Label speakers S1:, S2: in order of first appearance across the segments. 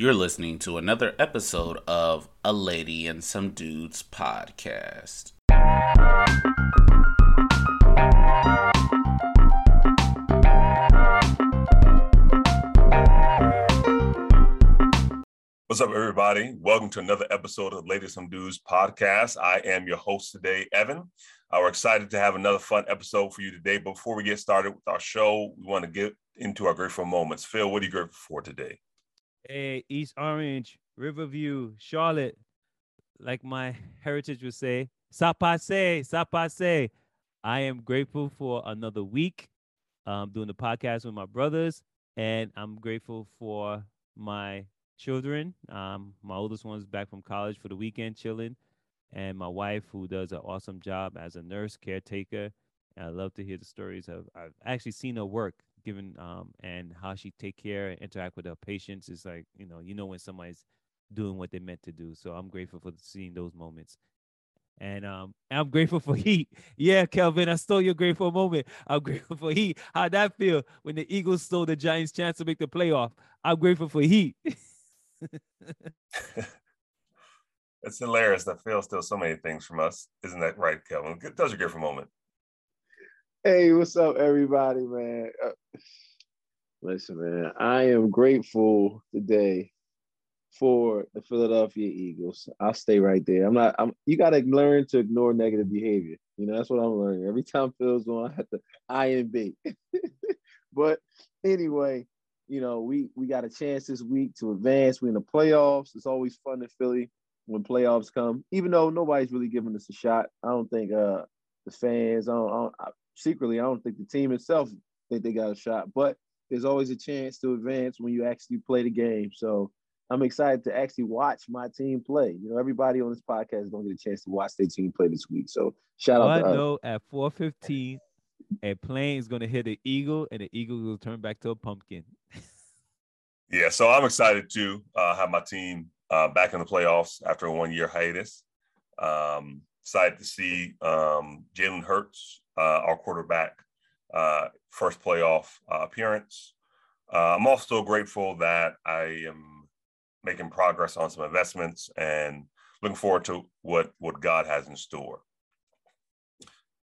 S1: You're listening to another episode of A Lady and Some Dudes podcast.
S2: What's up, everybody? Welcome to another episode of Lady and Some Dudes podcast. I am your host today, Evan. Uh, we're excited to have another fun episode for you today. Before we get started with our show, we want to get into our grateful moments. Phil, what are you grateful for today?
S3: Hey, East Orange, Riverview, Charlotte, like my heritage would say, sapase, sapase. I am grateful for another week um, doing the podcast with my brothers, and I'm grateful for my children. Um, my oldest one's back from college for the weekend, chilling, and my wife, who does an awesome job as a nurse caretaker. And I love to hear the stories of. I've actually seen her work, given um, and how she take care and interact with her patients. Is like you know, you know when somebody's doing what they meant to do. So I'm grateful for seeing those moments. And um, I'm grateful for Heat. Yeah, Kelvin, I stole your grateful moment. I'm grateful for Heat. How'd that feel when the Eagles stole the Giants' chance to make the playoff? I'm grateful for Heat.
S2: it's hilarious that Phil steals so many things from us. Isn't that right, Kelvin? Tell us your grateful moment.
S4: Hey, what's up, everybody, man? Uh, listen, man, I am grateful today for the Philadelphia Eagles. I'll stay right there. I'm not. I'm. You got to learn to ignore negative behavior. You know, that's what I'm learning. Every time Phil's on, I have to I and B. but anyway, you know, we we got a chance this week to advance. We're in the playoffs. It's always fun in Philly when playoffs come, even though nobody's really giving us a shot. I don't think uh the fans. I don't, I don't secretly. I don't think the team itself think they got a shot, but there's always a chance to advance when you actually play the game. So I'm excited to actually watch my team play. You know, everybody on this podcast is going to get a chance to watch their team play this week. So shout
S3: All
S4: out to
S3: I
S4: us.
S3: know at 4:15, a plane is going to hit an eagle, and the eagle will turn back to a pumpkin.
S2: Yeah, so I'm excited to uh, have my team uh, back in the playoffs after a one year hiatus. Um, excited to see um, Jalen Hurts, our quarterback, uh, first playoff uh, appearance. Uh, I'm also grateful that I am making progress on some investments and looking forward to what, what God has in store.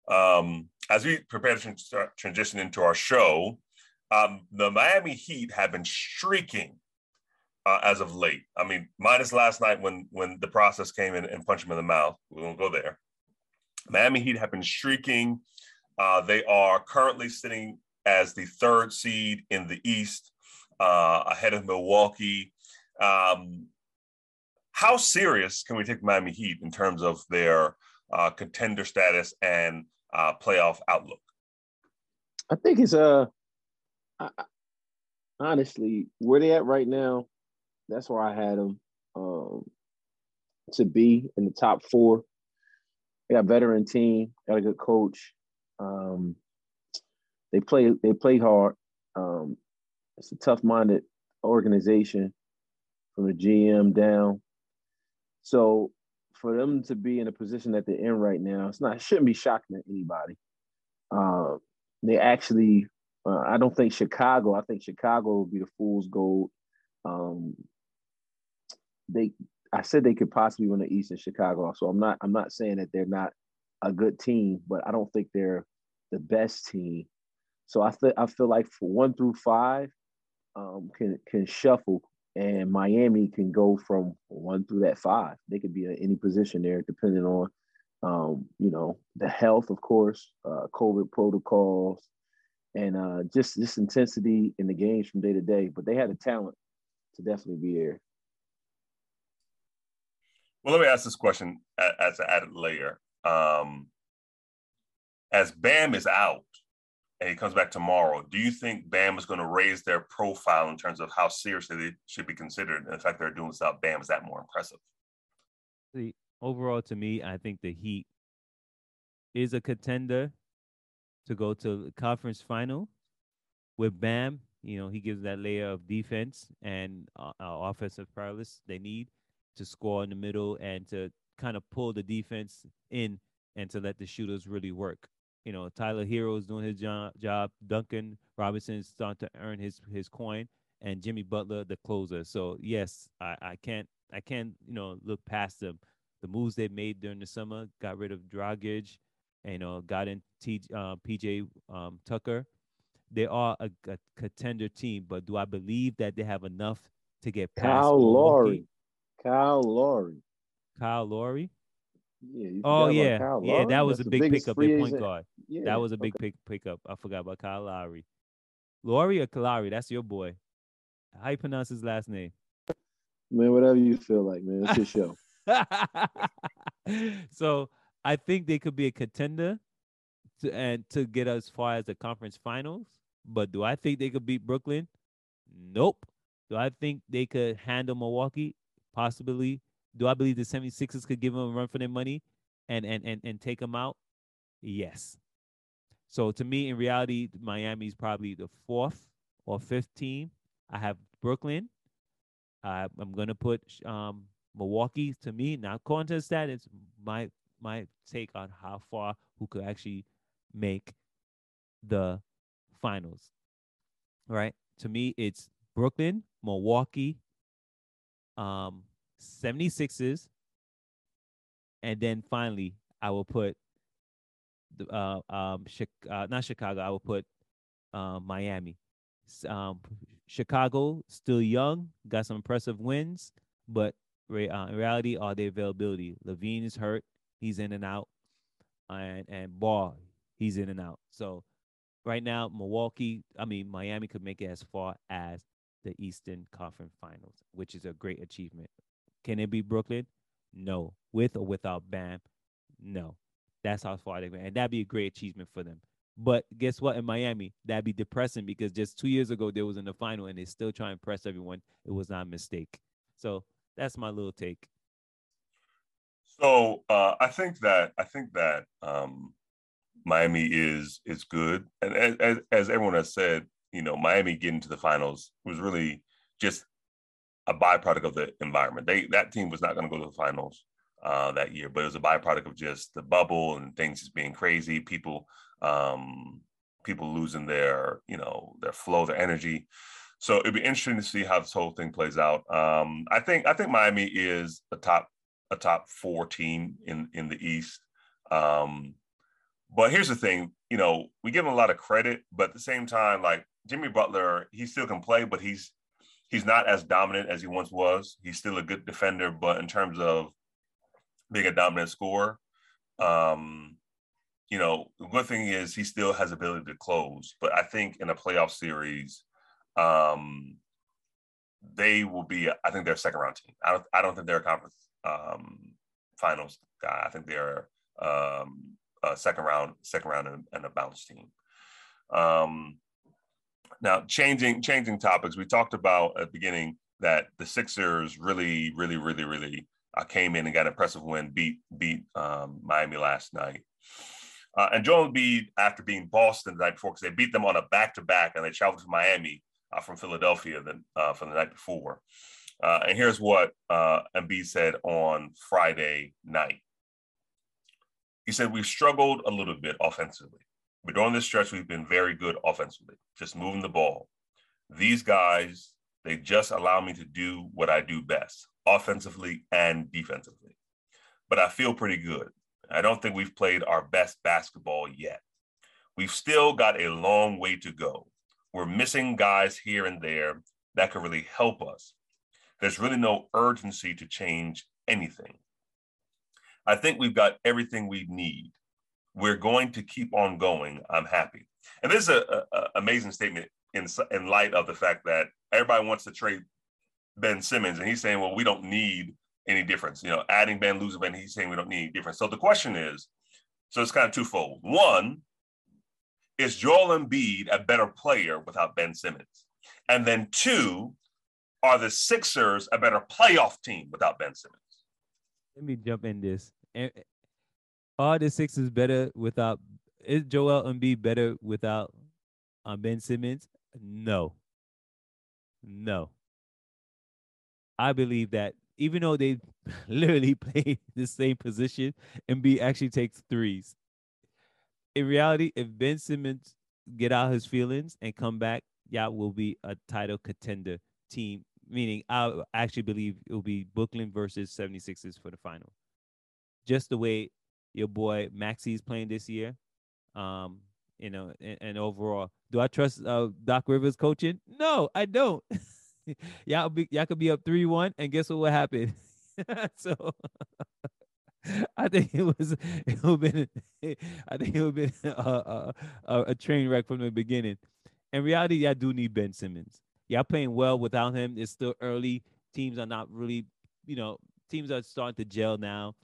S2: Um, as we prepare to tra- transition into our show, um, the Miami Heat have been streaking uh, as of late. I mean, minus last night when when the process came in and punched him in the mouth. We won't go there. Miami Heat have been streaking. Uh, they are currently sitting as the third seed in the East, uh, ahead of Milwaukee. Um, how serious can we take Miami Heat in terms of their uh, contender status and uh, playoff outlook?
S4: I think it's uh I, honestly where they're at right now. That's where I had them um, to be in the top four. They got veteran team, got a good coach. Um, they play they play hard. Um, it's a tough minded organization from the GM down. So for them to be in a position that they're in right now, it's not shouldn't be shocking to anybody. Uh, they actually, uh, I don't think Chicago. I think Chicago will be the fool's gold. Um, they, I said they could possibly win the East in Chicago. So I'm not, I'm not saying that they're not a good team, but I don't think they're the best team. So I feel, I feel like for one through five, um, can can shuffle, and Miami can go from one through that five. They could be in any position there, depending on, um, you know, the health, of course, uh, COVID protocols, and uh, just this intensity in the games from day to day. But they had the talent to definitely be there.
S2: Well, let me ask this question as an added layer. Um, as Bam is out and he comes back tomorrow, do you think Bam is going to raise their profile in terms of how seriously they should be considered? And the fact they're doing without Bam is that more impressive?
S3: See, overall, to me, I think the Heat is a contender to go to the conference final with Bam. You know, he gives that layer of defense and uh, uh, offensive prowess they need to score in the middle and to kind of pull the defense in and to let the shooters really work. You know, Tyler Herro is doing his job. job. Duncan Robinson is starting to earn his his coin, and Jimmy Butler, the closer. So yes, I, I can't I can't you know look past them. The moves they made during the summer, got rid of Dragic, and, you know, got in T, uh, PJ um, Tucker. They are a, a, contender team, but do I believe that they have enough to get past
S4: Kyle Lowry? Kyle Lowry.
S3: Kyle Lowry.
S4: Yeah.
S3: Oh yeah, yeah. That was That's a big pickup. Their point guard. Yeah, that was a big okay. pick pickup. I forgot about Kyle Lowry. Lowry or Kalari? That's your boy. How you pronounce his last name?
S4: Man, whatever you feel like, man. It's your show.
S3: so I think they could be a contender to and to get as far as the conference finals. But do I think they could beat Brooklyn? Nope. Do I think they could handle Milwaukee? Possibly. Do I believe the 76ers could give them a run for their money and and and, and take them out? Yes. So to me, in reality, Miami is probably the fourth or fifth team. I have Brooklyn. I'm gonna put um, Milwaukee. To me, not to the stats, my my take on how far who could actually make the finals. Right? To me, it's Brooklyn, Milwaukee, um, 76ers, and then finally I will put the uh, um, uh, not Chicago. I will put uh, Miami. Um, Chicago still young, got some impressive wins, but uh, in reality, all the availability. LaVine is hurt he's in and out, and and Ball, he's in and out. So right now, Milwaukee, I mean Miami could make it as far as the Eastern Conference Finals, which is a great achievement. Can it be Brooklyn? No. With or without Bam? No. That's how far they went. And that'd be a great achievement for them. But guess what? In Miami, that'd be depressing because just two years ago they was in the final and they still try and impress everyone. It was not a mistake. So that's my little take.
S2: So uh, I think that I think that um, Miami is is good, and as, as everyone has said, you know, Miami getting to the finals was really just a byproduct of the environment. They that team was not going to go to the finals uh, that year, but it was a byproduct of just the bubble and things just being crazy. People um, people losing their you know their flow, their energy. So it'd be interesting to see how this whole thing plays out. Um, I think I think Miami is a top a top four team in in the East. Um, but here's the thing, you know, we give him a lot of credit, but at the same time, like Jimmy Butler, he still can play, but he's he's not as dominant as he once was. He's still a good defender, but in terms of being a dominant scorer, um, you know, the good thing is he still has ability to close. But I think in a playoff series, um, they will be. I think they're a second round team. I don't. I don't think they're a conference um, finals guy. I think they're um, a second round, second round, and, and a bounce team. Um, now, changing changing topics, we talked about at the beginning that the Sixers really, really, really, really uh, came in and got an impressive win, beat beat um, Miami last night. Uh, and Joel Embiid, after being Boston the night before, because they beat them on a back to back, and they traveled to Miami uh, from Philadelphia the, uh, for the night before. Uh, and here's what uh, Embiid said on Friday night. He said, We've struggled a little bit offensively, but during this stretch, we've been very good offensively, just moving the ball. These guys, they just allow me to do what I do best, offensively and defensively. But I feel pretty good. I don't think we've played our best basketball yet. We've still got a long way to go. We're missing guys here and there that could really help us there's really no urgency to change anything. I think we've got everything we need. We're going to keep on going. I'm happy. And this is an amazing statement in, in light of the fact that everybody wants to trade Ben Simmons, and he's saying, well, we don't need any difference. You know, adding Ben, losing Ben, he's saying we don't need any difference. So the question is, so it's kind of twofold. One, is Joel Embiid a better player without Ben Simmons? And then two, are the Sixers a better playoff team without Ben Simmons?
S3: Let me jump in this. Are the Sixers better without? Is Joel Embiid better without um, Ben Simmons? No. No. I believe that even though they literally play the same position, Embiid actually takes threes. In reality, if Ben Simmons get out his feelings and come back y'all will be a title contender team. Meaning, I actually believe it will be Brooklyn versus 76ers for the final. Just the way your boy Maxey's playing this year. Um, you know, and, and overall, do I trust uh, Doc Rivers coaching? No, I don't. y'all be y'all could be up three one, and guess what would happen? so I think it was it would been I think it would been a, a, a, train wreck from the beginning. In reality, y'all do need Ben Simmons. Y'all playing well without him. It's still early. Teams are not really, you know, teams are starting to gel now.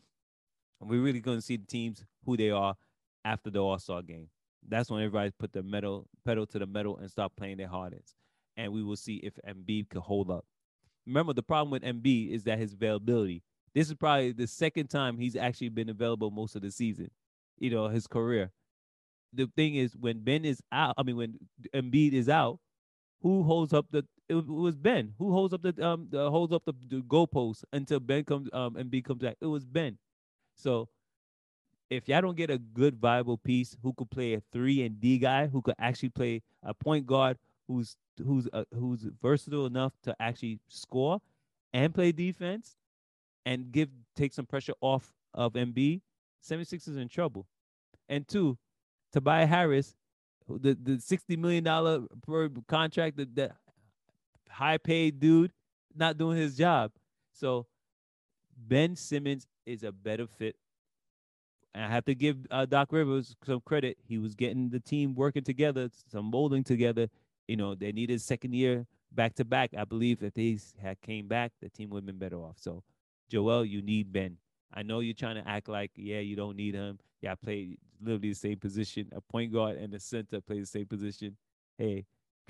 S3: We're really going to see the teams who they are after the All Star game. That's when everybody put the metal pedal to the metal and start playing their hardest. And we will see if Embiid could hold up. Remember, the problem with Embiid is that his availability. This is probably the second time he's actually been available most of the season, you know, his career. The thing is, when Ben is out, I mean, when Embiid is out, who holds up the? It was Ben. Who holds up the um the, holds up the, the goalpost until Ben comes um Embiid comes back? It was Ben. So if y'all don't get a good viable piece who could play a three and D guy who could actually play a point guard who's who's uh, who's versatile enough to actually score and play defense and give take some pressure off of Embiid, 76 is in trouble. And two, Tobias Harris, the the 60 million dollar per contract, that, that high paid dude, not doing his job. So Ben Simmons is a better fit I have to give uh, Doc Rivers some credit. He was getting the team working together, some molding together. You know, they needed second year back to back. I believe if they had came back, the team would have been better off. So, Joel, you need Ben. I know you're trying to act like, yeah, you don't need him. Yeah, I play literally the same position. A point guard and a center play the same position. Hey,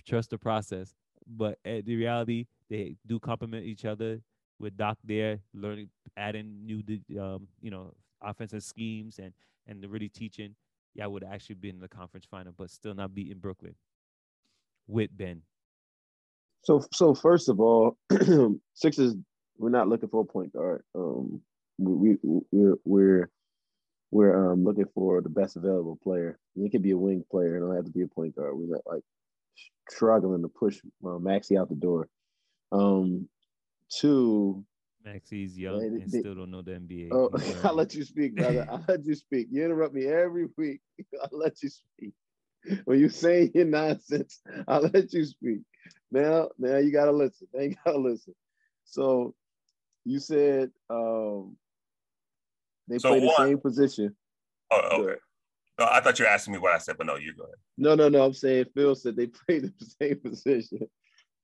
S3: trust the process. But at the reality, they do complement each other. With Doc there, learning, adding new, um, you know, offensive schemes and and really teaching, yeah, I would actually be in the conference final, but still not beating Brooklyn with Ben.
S4: So so first of all, Sixers we're not looking for a point guard. Um, we, we we're we're we're um, looking for the best available player. It could be a wing player. It don't have to be a point guard. We're not like struggling to push uh, Maxey out the door. Um, two,
S3: Maxey's young and they, still don't know the NBA.
S4: Oh, I'll let you speak, brother. I'll let you speak. You interrupt me every week. I'll let you speak. When you say your nonsense, I'll let you speak. Now, now you gotta listen. Now you gotta listen. So you said um they so play the same position.
S2: Oh, okay. Oh. No, I thought you were asking me what I said, but no, you go ahead.
S4: No, no, no. I'm saying Phil said they play the same position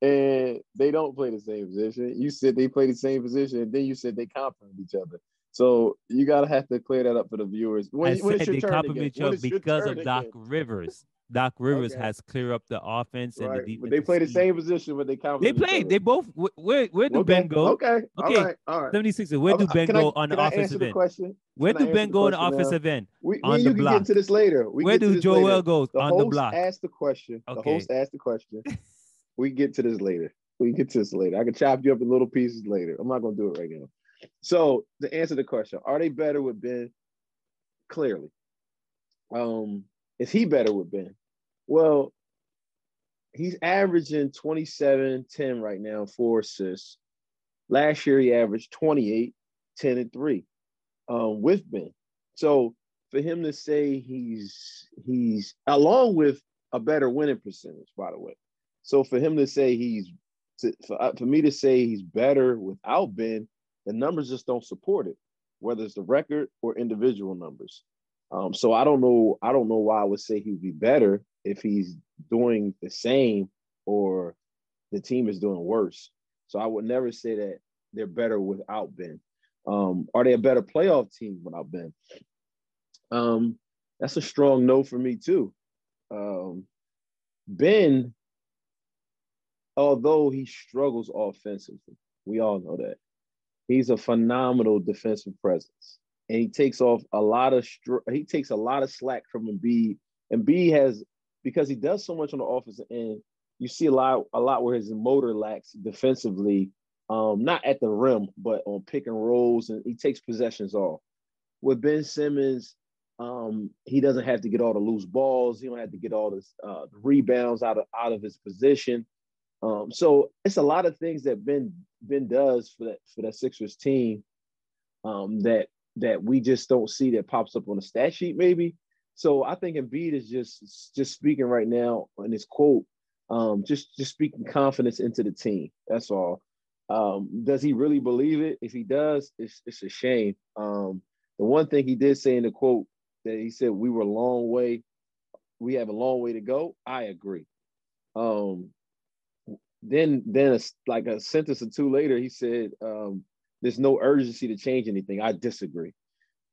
S4: and they don't play the same position. You said they play the same position, and then you said they complement each other. So you gotta have to clear that up for the viewers.
S3: When, I when said they complement each other because of Doc again? Rivers. Doc Rivers okay. has clear up the offense right. and the defense.
S4: But they play the same position, but they complement.
S3: They play. They both. Where where do
S4: okay.
S3: Ben go?
S4: Okay. Okay. All right. All right.
S3: 76. Where do Ben go on the offensive end?
S4: Question?
S3: Where do Ben go on the offensive end?
S4: We,
S3: on
S4: the
S3: block.
S4: We get into this later. We
S3: where do Joel go
S4: the
S3: on the block?
S4: Ask the question. Okay. The host asked the question. we get to this later. We get to this later. I can chop you up in little pieces later. I'm not gonna do it right now. So to answer the question, are they better with Ben? Clearly. Um, is he better with Ben? Well, he's averaging 27, 10 right now, four assists. Last year he averaged 28, 10, and 3 um, with Ben. So for him to say he's he's along with a better winning percentage, by the way. So for him to say he's to, for, uh, for me to say he's better without Ben, the numbers just don't support it, whether it's the record or individual numbers. Um, so I don't know. I don't know why I would say he would be better if he's doing the same or the team is doing worse. So I would never say that they're better without Ben. Um, are they a better playoff team without Ben? Um, that's a strong no for me too. Um, ben although he struggles offensively, we all know that. He's a phenomenal defensive presence. And he takes off a lot of str- he takes a lot of slack from Embiid. And B has because he does so much on the offensive end, you see a lot a lot where his motor lacks defensively, um, not at the rim, but on pick and rolls, and he takes possessions off. With Ben Simmons, Um, he doesn't have to get all the loose balls. He don't have to get all the uh, rebounds out of out of his position. Um, so it's a lot of things that Ben Ben does for that for that Sixers team um, that that we just don't see that pops up on the stat sheet maybe. So I think Embiid is just just speaking right now in his quote, um, just just speaking confidence into the team. That's all. Um, does he really believe it? If he does, it's it's a shame. Um, the one thing he did say in the quote that he said we were a long way, we have a long way to go. I agree. Um, then then a, like a sentence or two later, he said, um, "There's no urgency to change anything." I disagree.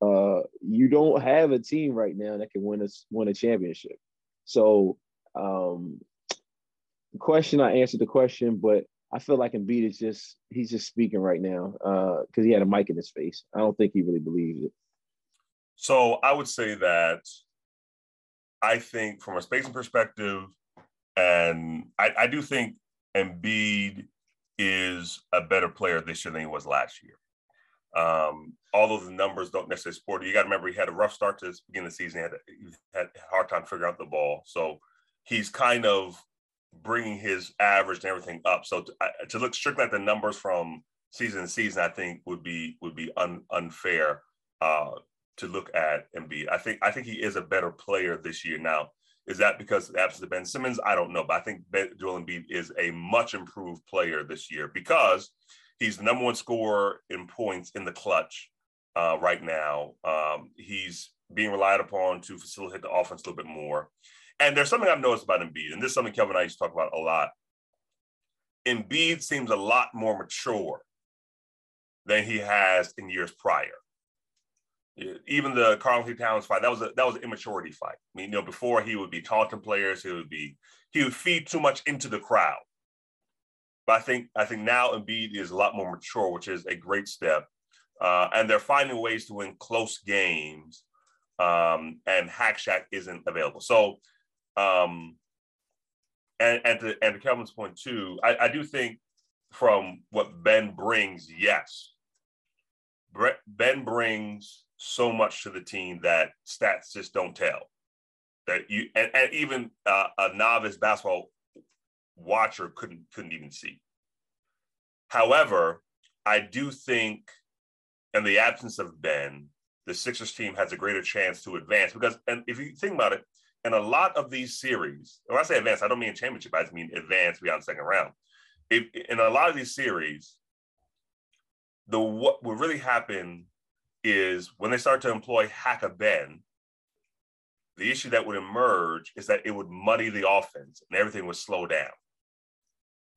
S4: Uh, you don't have a team right now that can win a win a championship. So, um, question I answered the question, but I feel like Embiid is just he's just speaking right now because uh, he had a mic in his face. I don't think he really believes it.
S2: So I would say that I think from a spacing perspective, and I, I do think Embiid is a better player this year than he was last year. Um, although the numbers don't necessarily support it, you got to remember he had a rough start to the beginning of the season. He had, he had a hard time figuring out the ball. So he's kind of bringing his average and everything up. So to, to look strictly at the numbers from season to season, I think would be would be un, unfair uh, to look at Embiid. I think I think he is a better player this year. Now, is that because of the absence of Ben Simmons? I don't know, but I think ben, Joel Embiid is a much improved player this year because he's the number one scorer in points in the clutch uh, right now. Um, he's being relied upon to facilitate the offense a little bit more. And there's something I've noticed about Embiid, and this is something Kevin and I used to talk about a lot. Embiid seems a lot more mature than he has in years prior even the Karl-Anthony Towns fight, that was a that was an immaturity fight. I mean, you know, before he would be taunting players, he would be he would feed too much into the crowd. But I think I think now Embiid is a lot more mature, which is a great step. Uh, and they're finding ways to win close games. Um, and Hack Shack isn't available. So um and and to and to Kevin's point too, I, I do think from what Ben brings, yes. Ben brings so much to the team that stats just don't tell. That you and, and even uh, a novice basketball watcher couldn't couldn't even see. However, I do think, in the absence of Ben, the Sixers team has a greater chance to advance because, and if you think about it, in a lot of these series, when I say advance, I don't mean championship. I just mean advance beyond the second round. If, in a lot of these series, the what will really happen is when they start to employ hack a Ben, the issue that would emerge is that it would muddy the offense and everything would slow down.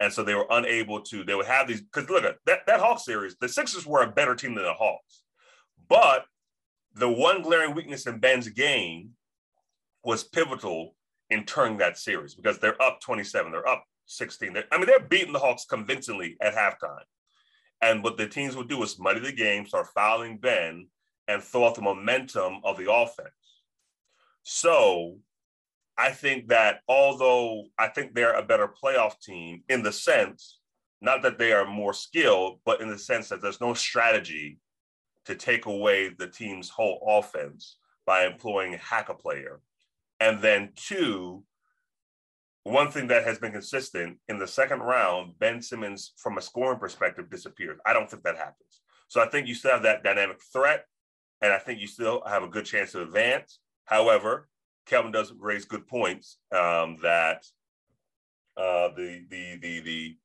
S2: And so they were unable to, they would have these, because look at that, that Hawks series, the Sixers were a better team than the Hawks. But the one glaring weakness in Ben's game was pivotal in turning that series because they're up 27, they're up 16. They're, I mean, they're beating the Hawks convincingly at halftime. And what the teams would do is muddy the game, start fouling Ben, and throw off the momentum of the offense. So I think that although I think they're a better playoff team in the sense, not that they are more skilled, but in the sense that there's no strategy to take away the team's whole offense by employing hack a player. And then two, one thing that has been consistent in the second round, Ben Simmons, from a scoring perspective, disappears. I don't think that happens. So I think you still have that dynamic threat, and I think you still have a good chance to advance. However, Kevin does raise good points um, that uh, the the the the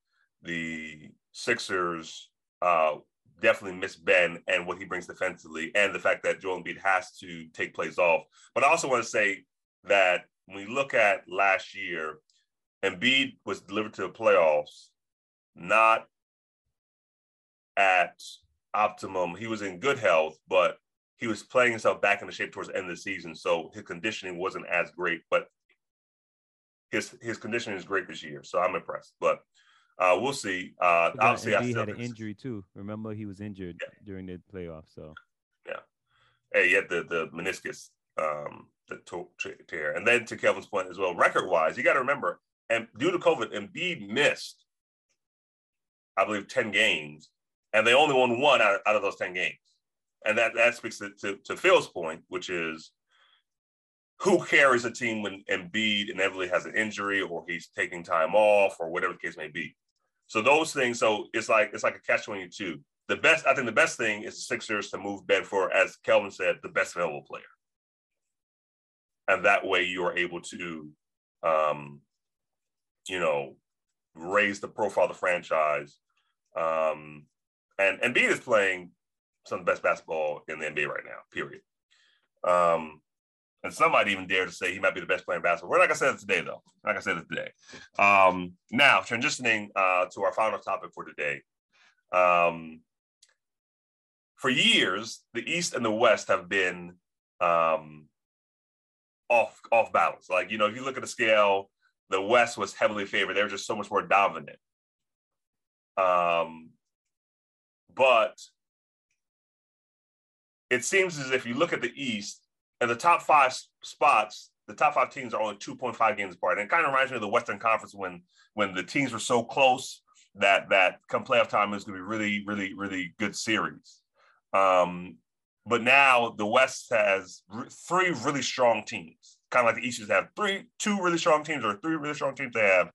S2: the Sixers uh, definitely miss Ben and what he brings defensively, and the fact that Joel Embiid has to take plays off. But I also want to say that when we look at last year, Embiid was delivered to the playoffs not at optimum. He was in good health, but he was playing himself back into shape towards the end of the season. So his conditioning wasn't as great, but his his conditioning is great this year. So I'm impressed. But uh, we'll see. Uh, obviously,
S3: he had an injury too. Remember, he was injured yeah. during the playoffs. So
S2: yeah, hey, he had the the meniscus um, the tear, and then to Kevin's point as well, record wise, you got to remember and due to COVID, Embiid missed, I believe, 10 games, and they only won one out of, out of those 10 games. And that, that speaks to, to, to Phil's point, which is who carries a team when Embiid inevitably has an injury or he's taking time off or whatever the case may be. So those things, so it's like it's like a catch twenty two. The best, I think, the best thing is the Sixers to move Ben for, as Kelvin said, the best available player, and that way you are able to, um, you know, raise the profile of the franchise. Um, and Embiid is playing some of the best basketball in the NBA right now. Period. Um, and some might even dare to say he might be the best player in basketball. We're not gonna say that today, though. Like I said it today. Um, now, transitioning uh, to our final topic for today. Um, for years, the East and the West have been um, off off balance. Like you know, if you look at the scale, the West was heavily favored. They were just so much more dominant. Um, but it seems as if you look at the East and the top five spots, the top five teams are only 2.5 games apart. And it kind of reminds me of the Western Conference when when the teams were so close that that come playoff time is going to be really, really, really good series. Um, but now the West has three really strong teams, kind of like the East have three, two really strong teams or three really strong teams. They have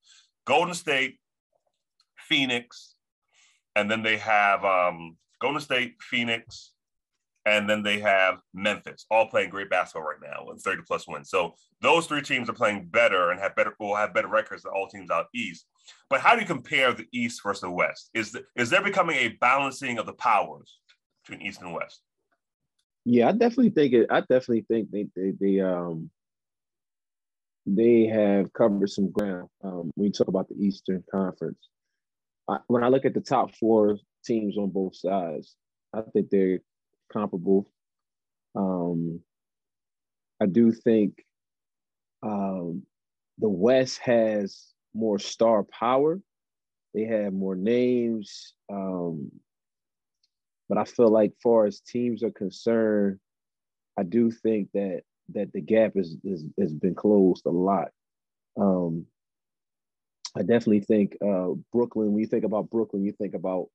S2: Golden State, Phoenix, and then they have um, Golden State, Phoenix, and then they have Memphis, all playing great basketball right now with 30 plus wins. So those three teams are playing better and have better will have better records than all teams out east. But how do you compare the East versus the West? Is the, is there becoming a balancing of the powers between East and West?
S4: Yeah, I definitely think it. I definitely think they they, they um they have covered some ground um, when you talk about the Eastern Conference. I, when I look at the top four teams on both sides, I think they're comparable. Um, I do think um, the West has more star power. They have more names. Um, but I feel like, far as teams are concerned, I do think that that the gap is, is has been closed a lot. Um, I definitely think uh, Brooklyn. When you think about Brooklyn, you think about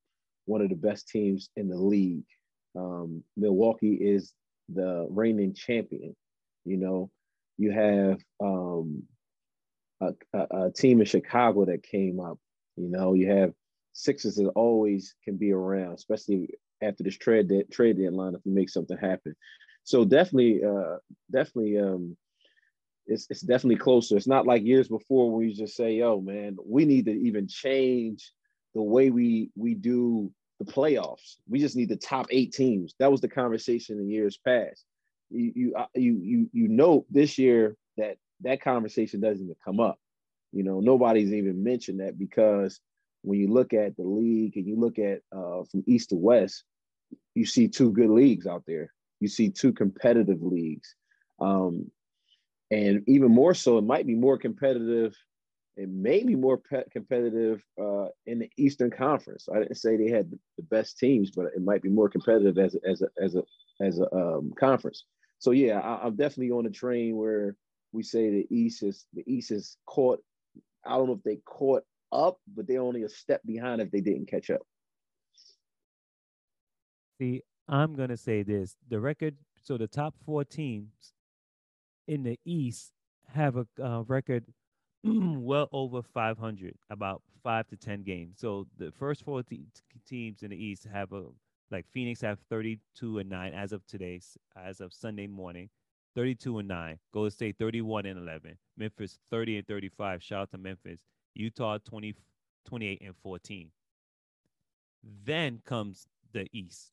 S4: one of the best teams in the league. Um, Milwaukee is the reigning champion. You know, you have um, a, a, a, team in Chicago that came up. You know, you have Sixers that always can be around, especially after this trade de- trade deadline if you make something happen. So definitely, uh, definitely, um, it's it's definitely closer. It's not like years before where you just say, "Yo, man, we need to even change the way we we do the playoffs. We just need the top eight teams." That was the conversation in years past. You you uh, you you you know this year that that conversation doesn't even come up. You know, nobody's even mentioned that because when you look at the league and you look at uh, from east to west, you see two good leagues out there. You see two competitive leagues. Um, and even more so, it might be more competitive. It may be more pe- competitive uh, in the Eastern Conference. I didn't say they had the best teams, but it might be more competitive as a, as a as a as a um, conference. So yeah, I, I'm definitely on a train where we say the East is the East is caught. I don't know if they caught up, but they're only a step behind if they didn't catch up.
S3: See, I'm gonna say this: the record. So the top four teams in the East have a uh, record well over 500, about five to 10 games. So the first four te- teams in the East have a like Phoenix have 32 and 9 as of today, as of Sunday morning, 32 and 9. Golden State 31 and 11. Memphis 30 and 35. Shout out to Memphis. Utah 20, 28 and 14. Then comes the East.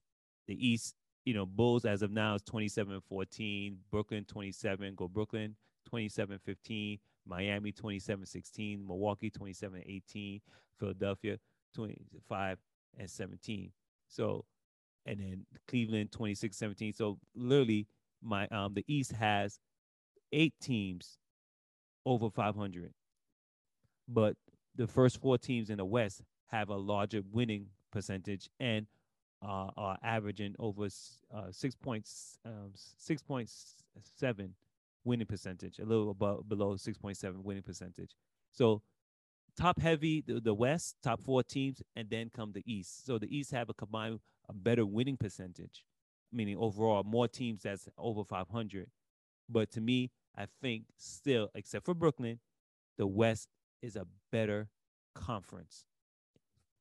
S3: The East, you know, Bulls as of now is 27 14, Brooklyn 27, go Brooklyn 27 15, Miami 27 16, Milwaukee 27 18, Philadelphia 25 and 17. So, and then Cleveland 26 17. So, literally, my um the East has eight teams over 500, but the first four teams in the West have a larger winning percentage and uh, are averaging over uh, six points, um, six point seven winning percentage, a little above below six point seven winning percentage. So top heavy the, the West, top four teams, and then come the East. So the East have a combined a better winning percentage, meaning overall more teams that's over 500. But to me, I think still, except for Brooklyn, the West is a better conference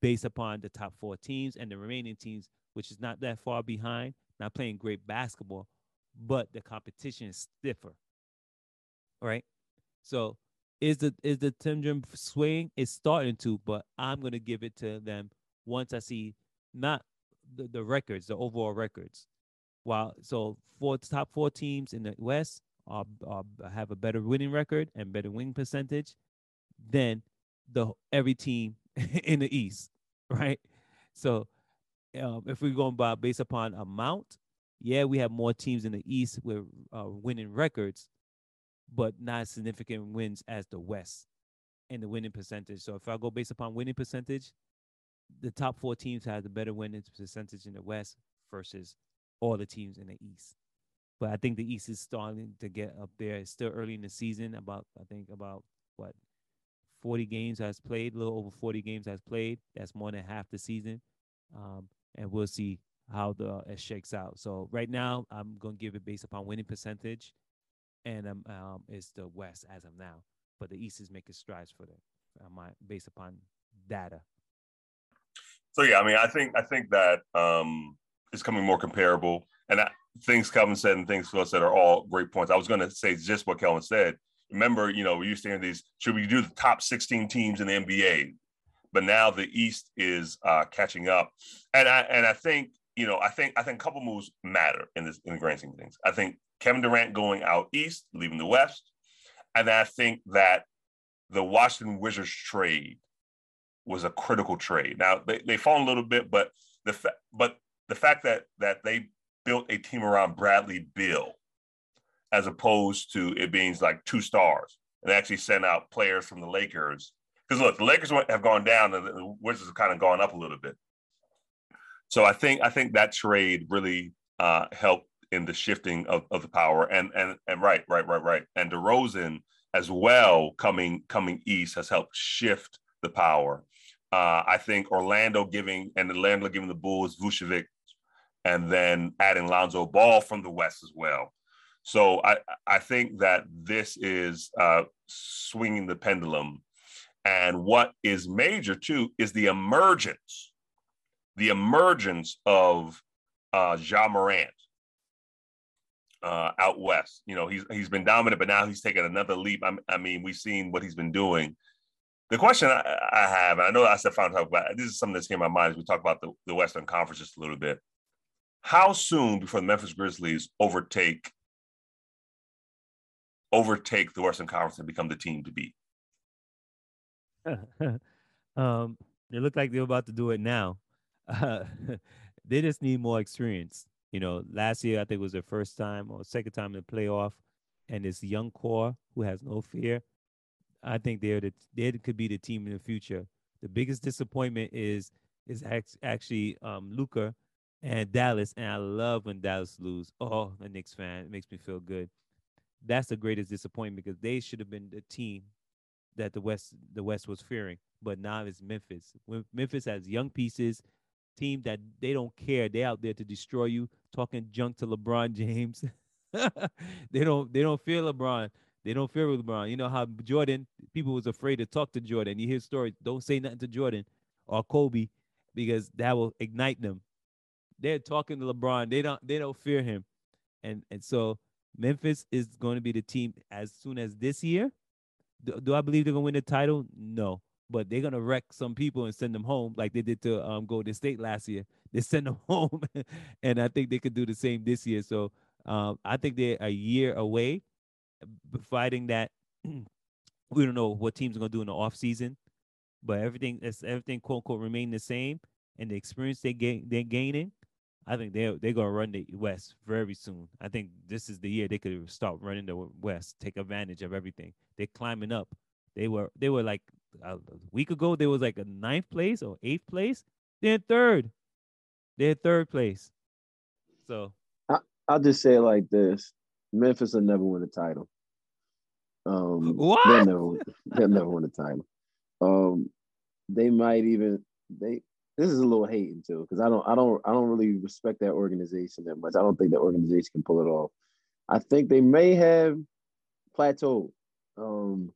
S3: based upon the top four teams and the remaining teams, which is not that far behind, not playing great basketball, but the competition is stiffer. Right? So is the is the Timdrum swing? It's starting to, but I'm gonna give it to them once I see not the, the records, the overall records. While so four top four teams in the West are, are have a better winning record and better win percentage than the every team in the East, right? So um, if we're going by based upon amount, yeah, we have more teams in the East with uh, winning records, but not significant wins as the West in the winning percentage. So if I go based upon winning percentage, the top four teams have the better winning percentage in the West versus all the teams in the East. But I think the East is starting to get up there. It's still early in the season. About I think about what 40 games has played, a little over 40 games has played. That's more than half the season, um, and we'll see how the it shakes out. So right now, I'm gonna give it based upon winning percentage, and um, um it's the West as of now. But the East is making strides for the um, based upon data.
S2: So yeah, I mean, I think I think that um, it's coming more comparable, and I, things Kelvin said and things Phil said are all great points. I was going to say just what Kelvin said. Remember, you know, we used to hear these. Should we do the top 16 teams in the NBA? But now the East is uh, catching up, and I and I think you know, I think I think a couple moves matter in this in the grand scheme of things. I think Kevin Durant going out east, leaving the West, and I think that the Washington Wizards trade was a critical trade. Now they they fall a little bit, but the fa- but the fact that that they built a team around Bradley Beal, as opposed to it being like two stars, and actually sent out players from the Lakers. Because look, the Lakers have gone down, and the Wizards have kind of gone up a little bit. So I think I think that trade really uh, helped in the shifting of, of the power. And and and right, right, right, right. And DeRozan as well coming coming east has helped shift the power. Uh, I think Orlando giving and Orlando giving the Bulls Vucevic and then adding Lonzo Ball from the West as well. So I, I think that this is uh, swinging the pendulum. And what is major too is the emergence, the emergence of uh, Ja Morant uh, out west. You know, he's he's been dominant, but now he's taken another leap. I, I mean, we've seen what he's been doing. The question I, I have, and I know I said final talk about this is something that's came to my mind as we talk about the, the Western Conference just a little bit. How soon before the Memphis Grizzlies overtake overtake the Western Conference and become the team to beat?
S3: um, they look like they're about to do it now. Uh, they just need more experience. You know, last year I think was their first time or second time in the playoff, and this young core who has no fear. I think they're the they could be the team in the future. The biggest disappointment is is actually um, Luka and Dallas, and I love when Dallas lose. Oh, a Knicks fan, it makes me feel good. That's the greatest disappointment because they should have been the team that the West the West was fearing, but now it's Memphis. Memphis has young pieces, team that they don't care. They out there to destroy you, talking junk to LeBron James. they don't they don't fear LeBron. They don't fear LeBron. You know how Jordan people was afraid to talk to Jordan. You hear stories, don't say nothing to Jordan or Kobe because that will ignite them they're talking to LeBron. They don't they don't fear him, and and so Memphis is going to be the team as soon as this year. Do, do I believe they're gonna win the title? No, but they're gonna wreck some people and send them home like they did to um Golden State last year. They send them home, and I think they could do the same this year. So um, I think they're a year away, fighting that. we don't know what teams are gonna do in the off season, but everything everything quote unquote remain the same, and the experience they gain they're gaining I think they they're gonna run the West very soon. I think this is the year they could start running the West, take advantage of everything. They're climbing up. They were they were like a week ago. They was like a ninth place or eighth place. They're third. They're third place. So
S4: I, I'll just say it like this: Memphis will never win a title. Um,
S3: what?
S4: They'll never, they'll never win a title. Um, they might even they this is a little hating too because I don't I don't I don't really respect that organization that much. I don't think that organization can pull it off. I think they may have plateaued. Um,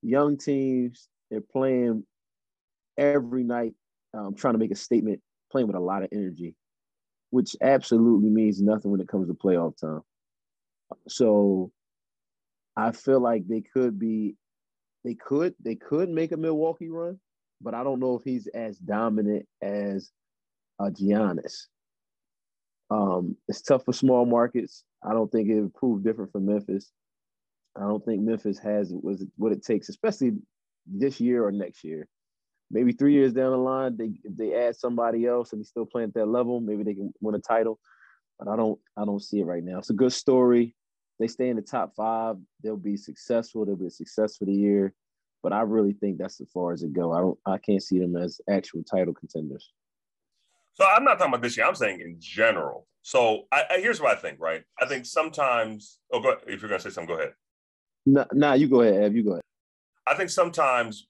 S4: young teams, they're playing every night, um, trying to make a statement, playing with a lot of energy, which absolutely means nothing when it comes to playoff time. So I feel like they could be, they could, they could make a Milwaukee run, but I don't know if he's as dominant as uh, Giannis. Um, it's tough for small markets. I don't think it would prove different for Memphis. I don't think Memphis has was what it takes, especially this year or next year. Maybe three years down the line, they if they add somebody else and he's still playing at that level, maybe they can win a title. But I don't I don't see it right now. It's a good story. They stay in the top five, they'll be successful. They'll be successful the year. But I really think that's as far as it go. I don't I can't see them as actual title contenders.
S2: So I'm not talking about this year. I'm saying in general. So I, I, here's what I think. Right. I think sometimes. Oh, go ahead. if you're gonna say something, go ahead.
S4: No, nah, nah, you go ahead, Ev. You go ahead.
S2: I think sometimes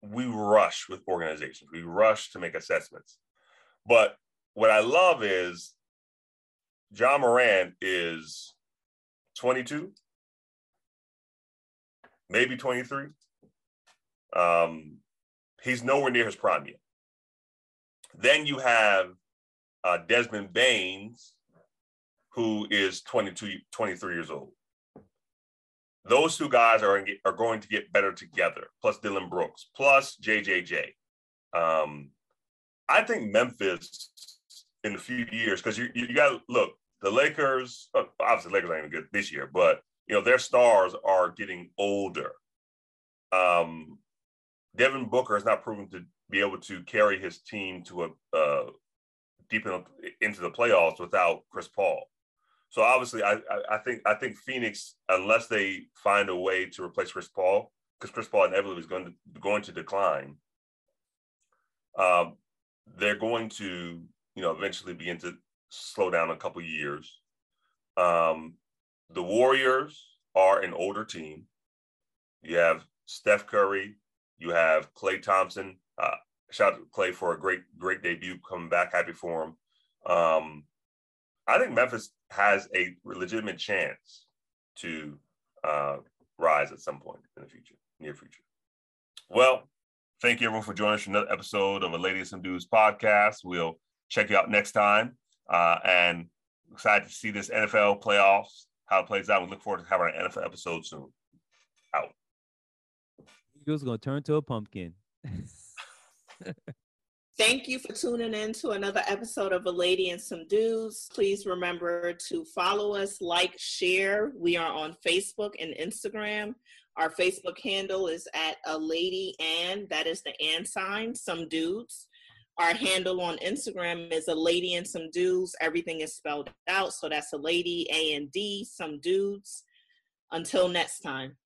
S2: we rush with organizations. We rush to make assessments. But what I love is Ja Morant is 22, maybe 23. Um, he's nowhere near his prime yet. Then you have uh, Desmond Banes, who is 22, 23 years old. Those two guys are, are going to get better together, plus Dillon Brooks, plus JJJ. Um, I think Memphis in a few years, because you, you got to look, the Lakers, uh, obviously, Lakers ain't even good this year, but you know their stars are getting older. Um, Devin Booker has not proven to be able to carry his team to a uh, deep in, into the playoffs without Chris Paul. So obviously, I, I, I think I think Phoenix, unless they find a way to replace Chris Paul, because Chris Paul inevitably is going to going to decline, um, they're going to you know eventually begin to slow down a couple years. Um, the Warriors are an older team. You have Steph Curry, you have Klay Thompson. Uh, shout out to Klay for a great, great debut coming back. Happy for him. Um, I think Memphis has a legitimate chance to uh, rise at some point in the future, near future. Well, thank you everyone for joining us for another episode of a Lady and Some Dudes podcast. We'll check you out next time. Uh, and excited to see this NFL playoffs, how it plays out. We look forward to having an NFL episode soon. Out.
S3: Eagles gonna turn to a pumpkin.
S5: Thank you for tuning in to another episode of A Lady and Some Dudes. Please remember to follow us, like, share. We are on Facebook and Instagram. Our Facebook handle is at A Lady and, that is the and sign, Some Dudes. Our handle on Instagram is A Lady and Some Dudes. Everything is spelled out. So that's A Lady, A and D, Some Dudes. Until next time.